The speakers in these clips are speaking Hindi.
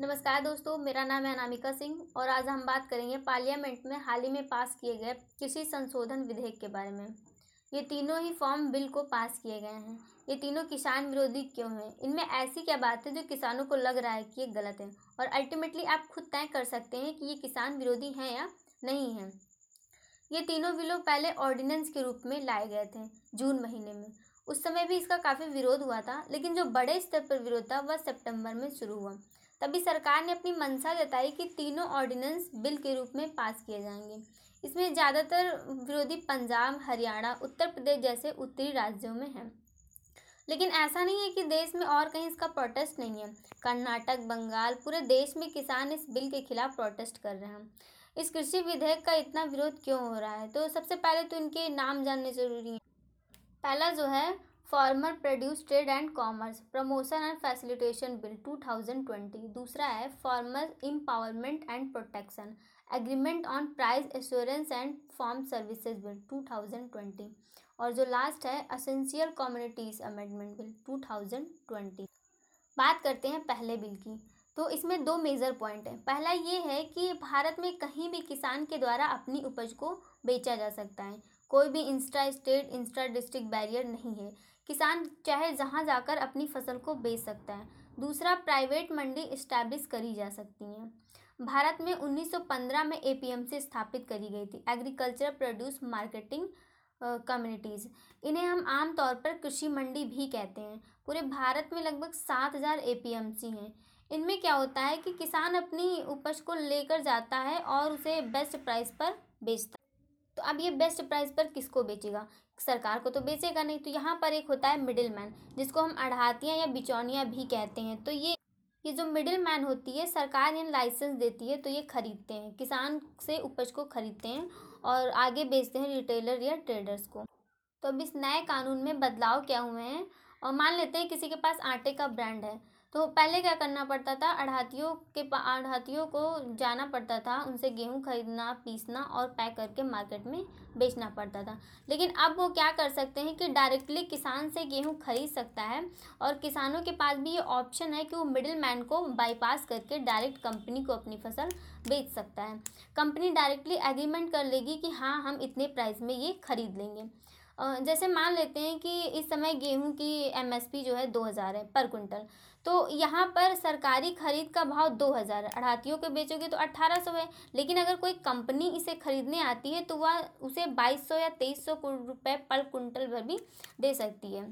नमस्कार दोस्तों, मेरा नाम है अनामिका सिंह और आज हम बात करेंगे पार्लियामेंट में हाल ही में पास किए गए कृषि संशोधन विधेयक के बारे में। ये तीनों ही फॉर्म बिल को पास किए गए हैं। ये तीनों किसान विरोधी क्यों हैं? इनमें ऐसी क्या बात है जो किसानों को लग रहा है कि ये गलत है? और अल्टीमेटली आप खुद तय कर सकते हैं कि ये किसान विरोधी हैं या नहीं हैं। ये तीनों बिलों पहले ऑर्डिनेंस के रूप में लाए गए थे, जून महीने में। उस समय भी इसका काफ़ी विरोध हुआ था, लेकिन जो बड़े स्तर पर विरोध था, वह सितंबर में शुरू हुआ। तभी सरकार ने अपनी मंशा जताई कि तीनों ऑर्डिनेंस बिल के रूप में पास किए जाएँगे। इसमें ज़्यादातर विरोधी पंजाब, हरियाणा, उत्तर प्रदेश जैसे उत्तरी राज्यों में हैं। लेकिन ऐसा नहीं है कि देश में और कहीं इसका प्रोटेस्ट नहीं है। कर्नाटक, बंगाल, पूरे देश में किसान इस बिल के खिलाफ प्रोटेस्ट कर रहे हैं। इस कृषि विधेयक का इतना विरोध क्यों हो रहा है? तो सबसे पहले तो इनके नाम जानने ज़रूरी हैं। पहला जो है farmer produce trade and commerce, promotion and facilitation bill 2020 दूसरा है farmer empowerment and protection, agreement on price assurance and farm services bill 2020 और जो लास्ट है असेंशियल कम्युनिटीज़ अमेंडमेंट बिल 2020 बात करते हैं पहले बिल की तो इसमें दो मेजर पॉइंट हैं। पहला ये है कि भारत में कहीं भी किसान के द्वारा अपनी उपज को बेचा जा सकता है। कोई भी Insta state Insta district barrier नहीं है। किसान चाहे जहाँ जाकर अपनी फ़सल को बेच सकता है। दूसरा, प्राइवेट मंडी इस्टेब्लिश करी जा सकती हैं। भारत में 1915 में एपीएमसी स्थापित करी गई थी, एग्रीकल्चर प्रोड्यूस मार्केटिंग कम्युनिटीज़। इन्हें हम आम तौर पर कृषि मंडी भी कहते हैं। पूरे भारत में लगभग सात हज़ार ए हैं। इनमें क्या होता है कि किसान अपनी उपज को लेकर जाता है और उसे बेस्ट प्राइस पर बेचता है। तो अब ये बेस्ट प्राइस पर किसको बेचेगा? सरकार को तो बेचेगा नहीं। तो यहाँ पर एक होता है मिडिल मैन जिसको हम अढ़ातियाँ या बिचौनियाँ भी कहते हैं। तो ये ये जो मिडिल मैन होती है, सरकार इन लाइसेंस देती है तो ये खरीदते हैं। किसान से उपज को खरीदते हैं और आगे बेचते हैं रिटेलर या ट्रेडर्स को। तो अब इस नए कानून में बदलाव क्या हुए हैं? और मान लेते हैं किसी के पास आटे का ब्रांड है। तो पहले क्या करना पड़ता था? अढ़ातियों के अढ़ातियों को जाना पड़ता था, उनसे गेहूँ खरीदना, पीसना और पैक करके मार्केट में बेचना पड़ता था। लेकिन अब वो क्या कर सकते हैं कि डायरेक्टली किसान से गेहूँ खरीद सकता है और किसानों के पास भी ये ऑप्शन है कि वो मिडिल मैन को बाईपास करके डायरेक्ट कंपनी को अपनी फ़सल बेच सकता है। कंपनी डायरेक्टली एग्रीमेंट कर लेगी कि हाँ हम इतने प्राइस में ये खरीद लेंगे। जैसे मान लेते हैं कि इस समय गेहूँ की एमएसपी जो है दो हज़ार है पर कुंटल तो यहाँ पर सरकारी खरीद का भाव दो हज़ार है। अढ़ातियों के बेचोगे तो अट्ठारह सौ है। लेकिन अगर कोई कंपनी इसे खरीदने आती है तो वह उसे बाईस सौ या तेईस सौ रुपये पर कुंटल पर भी दे सकती है।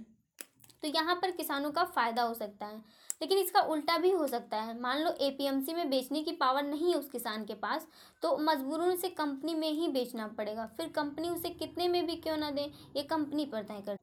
तो यहाँ पर किसानों का फ़ायदा हो सकता है। लेकिन इसका उल्टा भी हो सकता है। मान लो एपीएमसी में बेचने की पावर नहीं है उस किसान के पास तो मजबूरन से कंपनी में ही बेचना पड़ेगा। फिर कंपनी उसे कितने में भी क्यों ना दे? ये कंपनी पर तय कर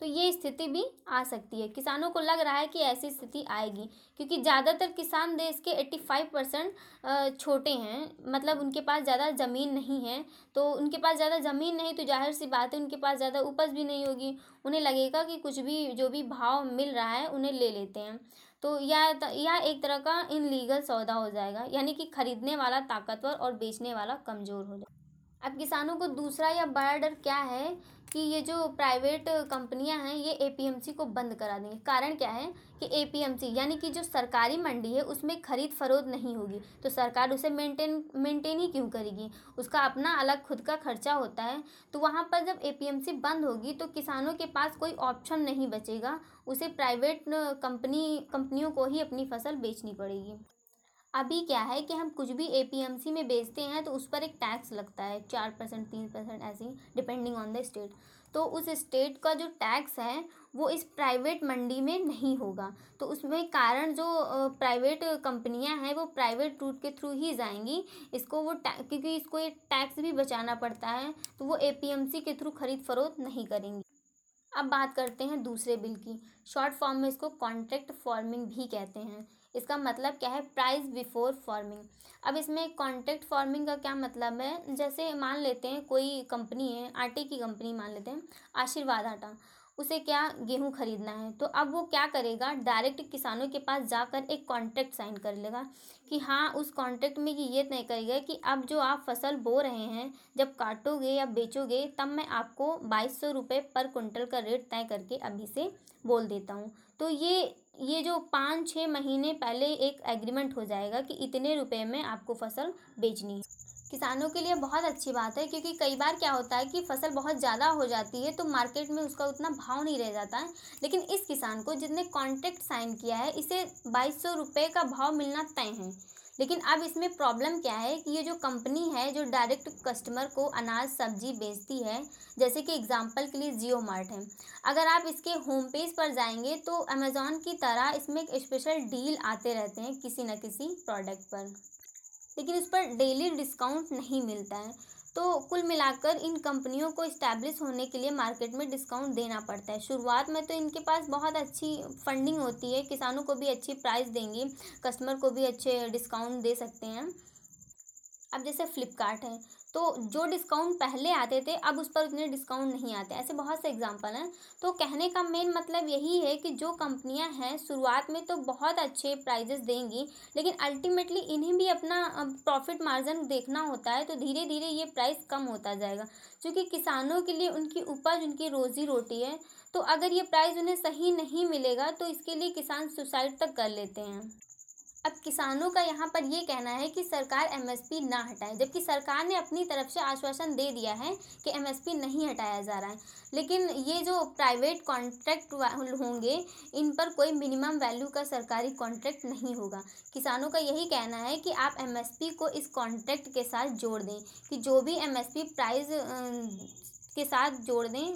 तो ये स्थिति भी आ सकती है। किसानों को लग रहा है कि ऐसी स्थिति आएगी, क्योंकि ज़्यादातर किसान देश के एट्टी फाइव परसेंट छोटे हैं। मतलब उनके पास ज़्यादा ज़मीन नहीं है तो उनके पास ज़्यादा ज़मीन नहीं तो ज़ाहिर सी बात है उनके पास ज़्यादा उपज भी नहीं होगी। उन्हें लगेगा कि कुछ भी, जो भी भाव मिल रहा है उन्हें ले लेते हैं। तो यह यह एक तरह का इनलीगल सौदा हो जाएगा, यानी कि खरीदने वाला ताकतवर और बेचने वाला कमज़ोर हो जाए अब किसानों को दूसरा या बड़ा डर क्या है कि ये जो प्राइवेट कंपनियाँ हैं, ये एपीएमसी को बंद करा देंगे। कारण क्या है कि एपीएमसी यानी कि जो सरकारी मंडी है, उसमें खरीद फरोख्त नहीं होगी। तो सरकार उसे मेंटेन मेंटेन ही क्यों करेगी? उसका अपना अलग खुद का खर्चा होता है। तो वहाँ पर जब एपीएमसी बंद होगी तो किसानों के पास कोई ऑप्शन नहीं बचेगा। उसे प्राइवेट कंपनी, कंपनियों को ही अपनी फ़सल बेचनी पड़ेगी। अभी क्या है कि हम कुछ भी एपीएमसी में बेचते हैं तो उस पर एक टैक्स लगता है, चार परसेंट, तीन परसेंट ऐसे ही डिपेंडिंग ऑन द स्टेट तो उस स्टेट का जो टैक्स है, वो इस प्राइवेट मंडी में नहीं होगा। तो उसमें कारण जो प्राइवेट कंपनियाँ हैं, वो प्राइवेट रूट के थ्रू ही जाएँगी। इसको वो क्योंकि इसको ये टैक्स भी बचाना पड़ता है तो वो एपीएमसी के थ्रू खरीद फरोख्त नहीं करेंगी। अब बात करते हैं दूसरे बिल की। शॉर्ट फॉर्म में इसको कॉन्ट्रैक्ट फ़ार्मिंग भी कहते हैं। इसका मतलब क्या है? प्राइस बिफोर फ़ार्मिंग अब इसमें कॉन्ट्रैक्ट फ़ार्मिंग का क्या मतलब है? जैसे मान लेते हैं, कोई कंपनी है, आटे की कंपनी मान लेते हैं, आशीर्वाद आटा, उसे क्या गेहूँ खरीदना है? तो अब वो क्या करेगा? डायरेक्ट किसानों के पास जाकर एक कॉन्ट्रैक्ट साइन कर लेगा कि हाँ उस कॉन्ट्रैक्ट में कि ये तय करेगा कि अब जो आप फ़सल बो रहे हैं, जब काटोगे या बेचोगे, तब मैं आपको बाईस सौ रुपये पर कुंटल का रेट तय करके अभी से बोल देता हूँ। तो ये ये जो पाँच छः महीने पहले एक एग्रीमेंट हो जाएगा कि इतने रुपए में आपको फ़सल बेचनी है। किसानों के लिए बहुत अच्छी बात है, क्योंकि कई बार क्या होता है कि फ़सल बहुत ज़्यादा हो जाती है तो मार्केट में उसका उतना भाव नहीं रह जाता है। लेकिन इस किसान को जिसने कॉन्ट्रैक्ट साइन किया है, इसे बाईस सौ रुपये का भाव मिलना तय है। लेकिन अब इसमें प्रॉब्लम क्या है कि ये जो कंपनी है, जो डायरेक्ट कस्टमर को अनाज, सब्ज़ी बेचती है, जैसे कि एग्जांपल के लिए जियो मार्ट है। अगर आप इसके होम पेज पर जाएँगे तो अमेज़ॉन की तरह इसमें एक स्पेशल डील आते रहते हैं किसी न किसी प्रोडक्ट पर। लेकिन उस पर डेली डिस्काउंट नहीं मिलता है। तो कुल मिलाकर इन कंपनियों को इस्टेब्लिश होने के लिए मार्केट में डिस्काउंट देना पड़ता है। शुरुआत में तो इनके पास बहुत अच्छी फंडिंग होती है। किसानों को भी अच्छी प्राइस देंगी। कस्टमर को भी अच्छे डिस्काउंट दे सकते हैं। अब जैसे फ्लिपकार्ट है। तो जो डिस्काउंट पहले आते थे, अब उस पर उतने डिस्काउंट नहीं आते। ऐसे बहुत से एग्जांपल हैं। तो कहने का मेन मतलब यही है कि जो कंपनियाँ हैं, शुरुआत में तो बहुत अच्छे प्राइजेस देंगी, लेकिन अल्टीमेटली इन्हें भी अपना प्रॉफिट मार्जिन देखना होता है तो धीरे धीरे ये प्राइस कम होता जाएगा। क्योंकि किसानों के लिए उनकी उपज, उनकी रोज़ी रोटी है तो अगर ये प्राइस उन्हें सही नहीं मिलेगा तो इसके लिए किसान सुसाइड तक कर लेते हैं। अब किसानों का यहाँ पर ये कहना है कि सरकार एमएसपी ना हटाए, जबकि सरकार ने अपनी तरफ़ से आश्वासन दे दिया है कि एमएसपी नहीं हटाया जा रहा है। लेकिन ये जो प्राइवेट कॉन्ट्रैक्ट होंगे, इन पर कोई मिनिमम वैल्यू का सरकारी कॉन्ट्रैक्ट नहीं होगा। किसानों का यही कहना है कि आप एमएसपी को इस कॉन्ट्रैक्ट के साथ जोड़ दें, कि जो भी एमएसपी प्राइस के साथ जोड़ दें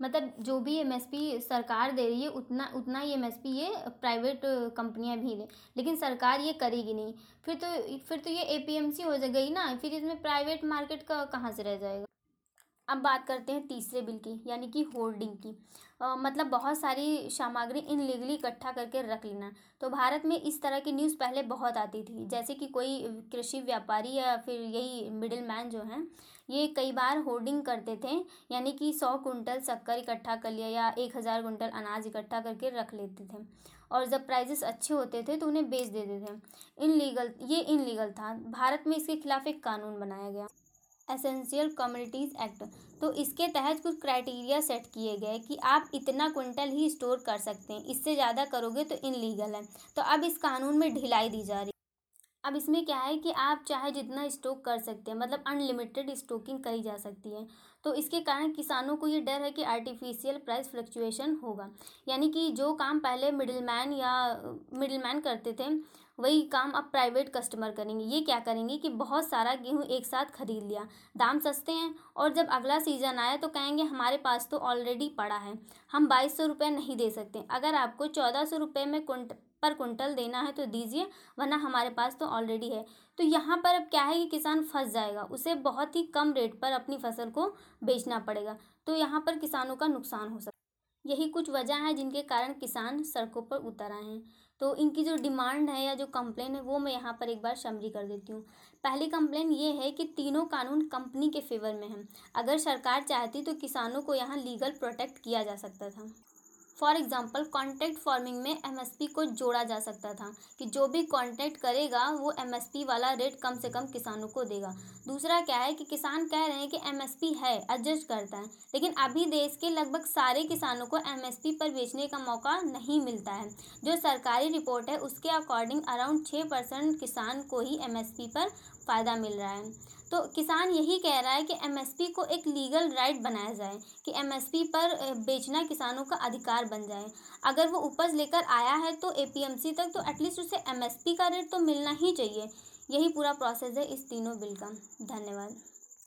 मतलब जो भी एमएसपी सरकार दे रही है उतना उतना ही एमएसपी ये प्राइवेट कंपनियाँ भी दें लेकिन सरकार ये करेगी नहीं। फिर तो फिर तो ये एपीएमसी हो गई ना। फिर इसमें प्राइवेट मार्केट का कहाँ से रह जाएगा? अब बात करते हैं तीसरे बिल की यानी कि होल्डिंग की। आ, मतलब बहुत सारी सामग्री इनलीगली इकट्ठा करके रख लेना। तो भारत में इस तरह की न्यूज़ पहले बहुत आती थी। जैसे कि कोई कृषि व्यापारी या फिर यही मिडिल मैन जो हैं ये कई बार होर्डिंग करते थे, यानी कि सौ कुंटल शक्कर इकट्ठा कर लिया या एक हज़ार कुंटल अनाज इकट्ठा करके रख लेते थे। और जब प्राइजेस अच्छे होते थे तो उन्हें बेच देते थे। इनलीगल ये इनलीगल था। भारत में इसके खिलाफ एक कानून बनाया गया। एसेंशियल कम्युनिटीज़ एक्ट तो इसके तहत कुछ क्राइटेरिया सेट किए गए कि आप इतना कुंटल ही स्टोर कर सकते हैं। इससे ज़्यादा करोगे तो इनलीगल है। तो अब इस कानून में ढिलाई दी जा रही अब इसमें क्या है कि आप चाहे जितना स्टॉक कर सकते हैं मतलब अनलिमिटेड स्टॉकिंग करी जा सकती है। तो इसके कारण किसानों को ये डर है कि आर्टिफिशियल प्राइस फ्लक्चुएशन होगा। यानी कि जो काम पहले मिडिलमैन या मिडिलमैन करते थे, वही काम अब प्राइवेट कस्टमर करेंगे। ये क्या करेंगे कि बहुत सारा गेहूँ एक साथ खरीद लिया। दाम सस्ते हैं और जब अगला सीज़न आया तो कहेंगे, हमारे पास तो ऑलरेडी पड़ा है। हम बाईस सौ रुपये नहीं दे सकते। अगर आपको चौदह सौ रुपये में पर कुंटल देना है तो दीजिए, वरना हमारे पास तो ऑलरेडी है। तो यहाँ पर अब क्या है कि किसान फंस जाएगा। उसे बहुत ही कम रेट पर अपनी फ़सल को बेचना पड़ेगा। तो यहाँ पर किसानों का नुकसान हो सकता है यही कुछ वजह है जिनके कारण किसान सड़कों पर उतर आए हैं। तो इनकी जो डिमांड है या जो कंप्लेन है, वो मैं यहाँ पर एक बार समरी कर देती हूँ। पहली कंप्लेन ये है कि तीनों कानून कंपनी के फेवर में हैं। अगर सरकार चाहती तो किसानों को यहाँ लीगल प्रोटेक्ट किया जा सकता था। फॉर एग्ज़ाम्पल कॉन्ट्रैक्ट फ़ार्मिंग में एमएसपी को जोड़ा जा सकता था कि जो भी कॉन्ट्रैक्ट करेगा, वो एमएसपी वाला रेट कम से कम किसानों को देगा। दूसरा क्या है कि किसान कह रहे हैं कि एमएसपी है एडजस्ट करता है, लेकिन अभी देश के लगभग सारे किसानों को एमएसपी पर बेचने का मौका नहीं मिलता है। जो सरकारी रिपोर्ट है, उसके अकॉर्डिंग अराउंड छः परसेंट किसान को ही एमएसपी पर फ़ायदा मिल रहा है। तो किसान यही कह रहा है कि एमएसपी को एक लीगल राइट बनाया जाए, कि एमएसपी पर बेचना किसानों का अधिकार बन जाए। अगर वो उपज लेकर आया है तो एपीएमसी तक तो एटलीस्ट उसे एमएसपी का रेट तो मिलना ही चाहिए। यही पूरा प्रोसेस है इस तीनों बिल का। धन्यवाद।